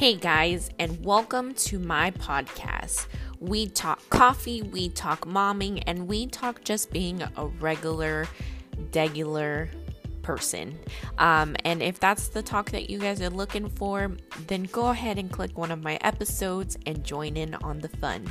Hey guys, and welcome to my podcast. We talk coffee, we talk momming, and we talk just being a regular, degular person. Um, and if that's the talk that you guys are looking for, then go ahead and click one of my episodes and join in on the fun.